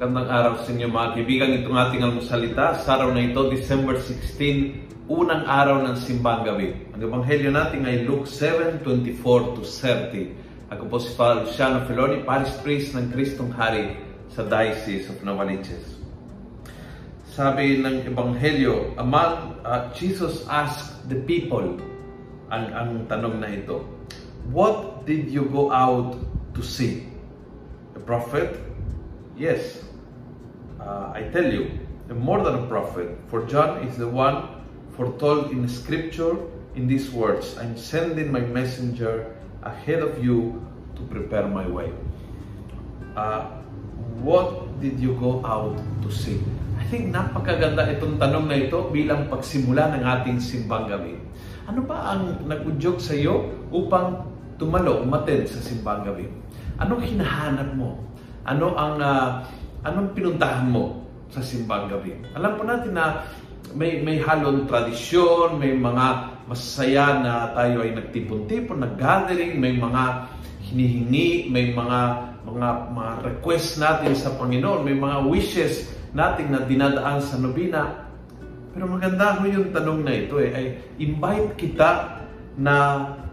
Magandang araw sa inyo mga kaibigan. Itong ating almusalita sa araw na ito, December 16, unang araw ng simbang gabi. Ang ebanghelyo natin ay Luke 7, 24 to 30. Ako po si Father Luciano Feloni, Parish Priest ng Kristong Hari sa Diocese of Novaliches. Sabi ng ebanghelyo, among uh, Jesus asked the people ang, ang tanong na ito, What did you go out to see? A prophet? Yes. Uh, I tell you, more than a prophet, for John is the one foretold in Scripture in these words I'm sending my messenger ahead of you to prepare my way. Uh, what did you go out to see? I think napakaganda itong tanong na ito bilang pagsimula ng ating simbang gabi. Ano ba ang nag-udyok sa iyo upang tumalo, umatid sa simbang gabi? Anong hinahanap mo? Ano ang uh, anong pinuntahan mo sa simbang gabi? Alam po natin na may may halong tradisyon, may mga masaya na tayo ay nagtipon-tipon, nag-gathering, may mga hinihingi, may mga mga mga request natin sa Panginoon, may mga wishes natin na dinadaan sa nobina. Pero maganda ho yung tanong na ito eh, ay invite kita na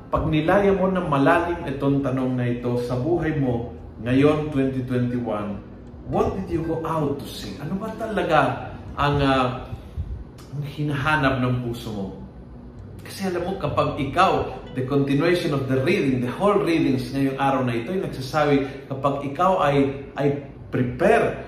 pag nilaya mo na malalim itong tanong na ito sa buhay mo ngayon 2021, what did you go out to see? Ano ba talaga ang, uh, ang hinahanap ng puso mo? Kasi alam mo, kapag ikaw, the continuation of the reading, the whole readings ngayong araw na ito, ay nagsasabi, kapag ikaw ay, ay prepare,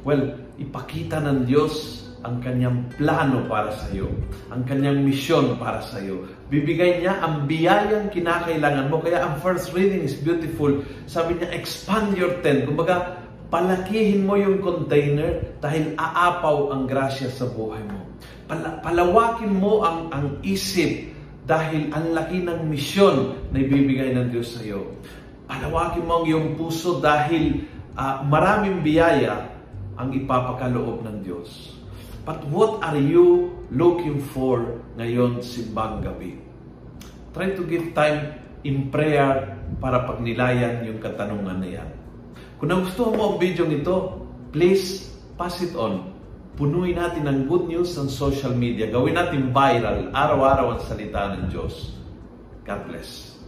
well, ipakita ng Diyos ang kanyang plano para sa iyo, ang kanyang misyon para sa iyo. Bibigay niya ang biyayang kinakailangan mo. Kaya ang first reading is beautiful. Sabi niya, expand your tent. Kumbaga, palakihin mo yung container dahil aapaw ang grasya sa buhay mo. Pala- palawakin mo ang, ang isip dahil ang laki ng misyon na ibibigay ng Diyos sa iyo. Palawakin mo ang iyong puso dahil uh, maraming biyaya ang ipapakaloob ng Diyos. But what are you looking for ngayon simbang gabi? Try to give time in prayer para pagnilayan yung katanungan na yan. Kung nagustuhan mo ang video nito, please pass it on. Punuin natin ng good news sa social media. Gawin natin viral, araw-araw ang salita ng Diyos. God bless.